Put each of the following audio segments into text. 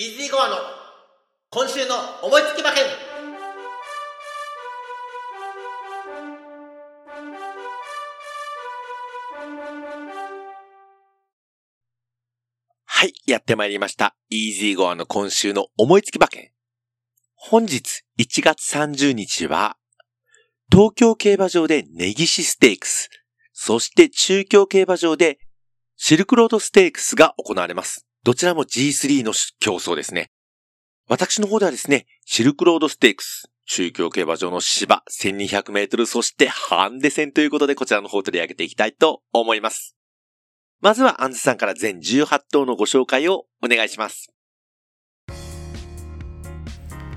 イージーゴアの今週の思いつき馬券はい、やってまいりました。イージーゴアの今週の思いつき馬券。本日1月30日は、東京競馬場でネギシステークス、そして中京競馬場でシルクロードステークスが行われます。どちらも G3 の競争ですね。私の方ではですね、シルクロードステークス、中京競馬場の芝1200メートル、そしてハンデ戦ということでこちらの方取り上げていきたいと思います。まずはアンズさんから全18頭のご紹介をお願いします。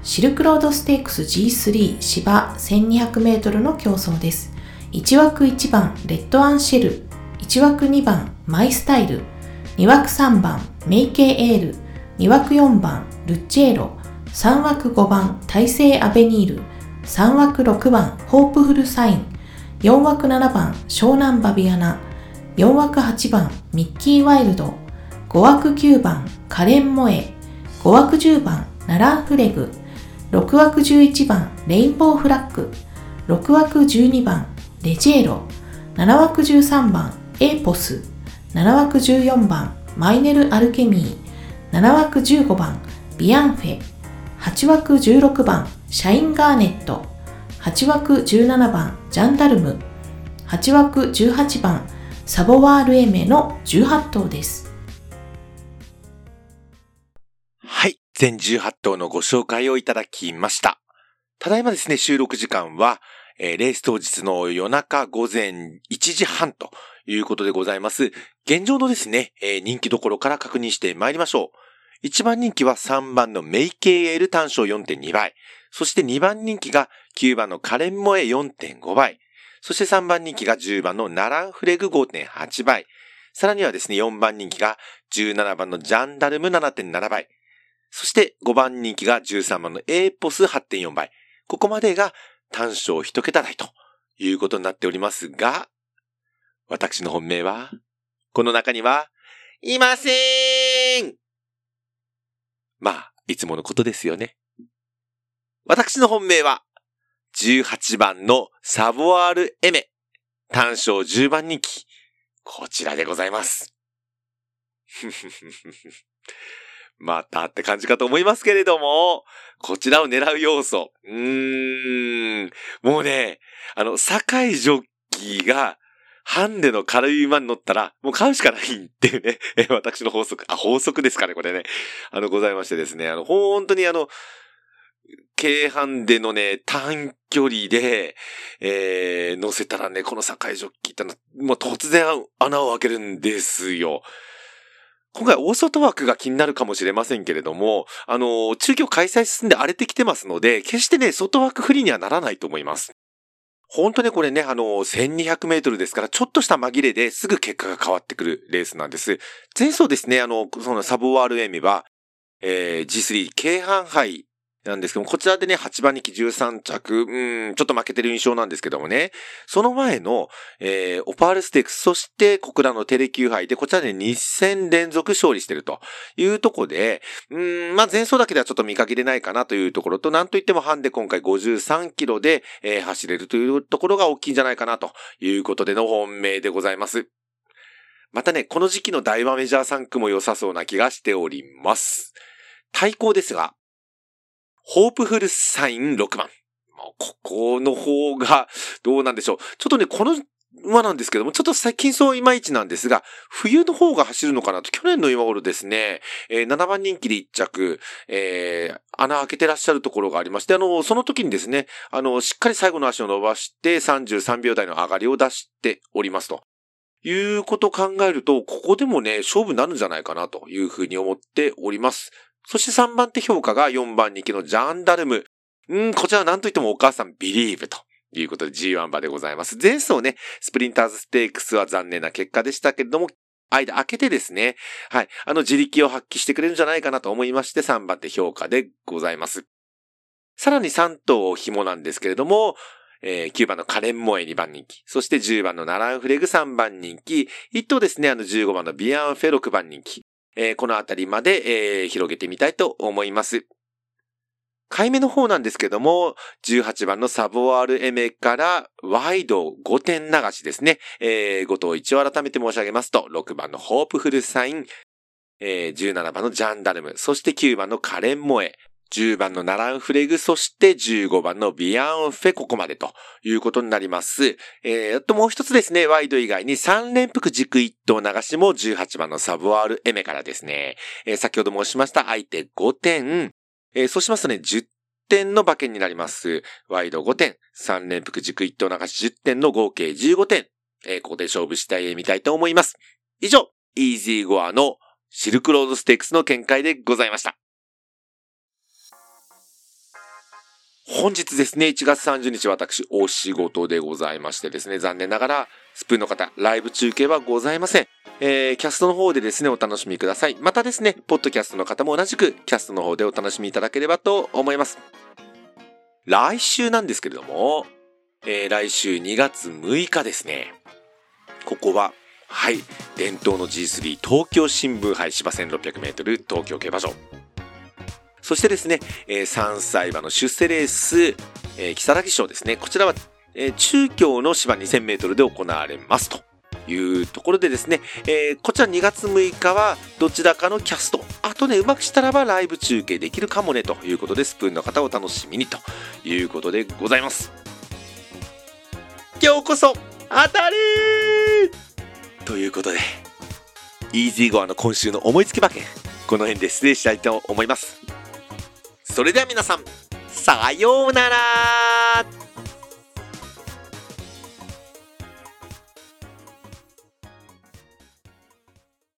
シルクロードステークス G3 芝 1200m の競争です。1枠1番レッドアンシェル、1枠2番マイスタイル、2枠3番メイケイエール、2枠4番ルッチェーロ、3枠5番大西アベニール、3枠6番ホープフルサイン、4枠7番湘南バビアナ、4枠8番ミッキーワイルド、5枠9番カレン・モエ、5枠10番ナランフレグ、6枠11番レインボーフラッグ、6枠12番レジェーロ、7枠13番エーポス、7枠14番マイネル・アルケミー、7枠15番ビアンフェ、8枠16番シャイン・ガーネット、8枠17番ジャンダルム、8枠18番サボワールエメの18頭です。はい。全18頭のご紹介をいただきました。ただいまですね、収録時間は、えレース当日の夜中午前1時半ということでございます。現状のですね、えー人気どころから確認して参りましょう。1番人気は3番のメイケイエル単勝4.2倍。そして2番人気が9番のカレンモエ4.5倍。そして3番人気が10番のナランフレグ5.8倍。さらにはですね、4番人気が17番のジャンダルム7.7倍。そして5番人気が13番のエーポス8.4倍。ここまでが単勝一桁台ということになっておりますが、私の本命は、この中には、いませんまあ、いつものことですよね。私の本命は、18番のサボワールエメ、単勝10番人気、こちらでございます。またって感じかと思いますけれども、こちらを狙う要素。うーん。もうね、あの、酒井ジョッキーが、ハンデの軽い馬に乗ったら、もう買うしかないっていうね、私の法則、あ、法則ですかね、これね。あの、ございましてですね、あの、本当にあの、軽ハンデのね、短距離で、えー、乗せたらね、この酒井ジョッキーっての、もう突然穴を開けるんですよ。今回大外枠が気になるかもしれませんけれども、あの、中京開催進んで荒れてきてますので、決してね、外枠不利にはならないと思います。本当にこれね、あの、1200メートルですから、ちょっとした紛れですぐ結果が変わってくるレースなんです。前走ですね、あの、そのサボワールエミは、えー、G3 京阪杯なんですけども、こちらでね、8番人気13着、うん、ちょっと負けてる印象なんですけどもね、その前の、えー、オパールステークス、そして小倉のテレ Q杯で、こちらで2戦連続勝利してるというところで、うん、まあ前走だけではちょっと見限れないかなというところと、なんといってもハンデ今回53キロで、えー走れるというところが大きいんじゃないかなということでの本命でございます。またね、この時期のダイワメジャー産駒も良さそうな気がしております。対抗ですが、ホープフルサイン6番。もうここの方がどうなんでしょう。ちょっとね、この馬なんですけども、ちょっと最近そういまいちなんですが、冬の方が走るのかなと、去年の今頃ですね、えー7番人気で1着、えー穴開けてらっしゃるところがありまして、あの、その時にですね、あの、しっかり最後の足を伸ばして33秒台の上がりを出しておりますと。いうことを考えると、ここでもね、勝負になるんじゃないかなというふうに思っております。そして3番手評価が4番人気のジャンダルム。うん、こちらは何と言ってもお母さんビリーヴということで G1 馬でございます。前走ね、スプリンターズステークスは残念な結果でしたけれども、間開けてですね、はい、あの地力を発揮してくれるんじゃないかなと思いまして3番手評価でございます。さらに3頭紐なんですけれども、えー9番のカレンモエ2番人気、そして10番のナランフレグ3番人気、1頭ですね、あの15番のビアンフェ6番人気、えーこのあたりまで、えー広げてみたいと思います。回目の方なんですけども、18番のサボワールエメからワイド5点流しですね。えー、ごと一応改めて申し上げますと、6番のホープフルサイン、えー、17番のジャンダルム、そして9番のカレンモエ、10番のナランフレグ、そして15番のビアンフェ、ここまでということになります。えー、ともう一つですね、ワイド以外に3連複軸1等流しも18番のサブワールエメからですね、えー先ほど申しました相手5点、えーそうしますとね、10点の馬券になります。ワイド5点、3連複軸1等流し10点の合計15点、えーここで勝負したい、みたいと思います。以上、イージーゴアのシルクロードステークスの見解でございました。本日ですね、1月30日私、お仕事でございましてですね、残念ながら、スプーンの方、ライブ中継はございません。えー、キャストの方でですね、お楽しみください。またですね、ポッドキャストの方も同じく、キャストの方でお楽しみいただければと思います。来週なんですけれども、えー、来週2月6日ですね、ここは、はい、伝統の G3 東京新聞杯芝 1600m 東京競馬場。そしてですね、えー3歳馬の出世レース、えー、木更木賞ですね。こちらは、えー中京の芝2000メートルで行われますというところでですね、えーこちら2月6日はどちらかのキャスト。あとね、うまくしたらばライブ中継できるかもねということで、スプーンの方をお楽しみにということでございます。今日こそ当たりということで、イージーゴアの今週の思いつき馬券、この辺で失礼したいと思います。それでは皆さん、さようなら。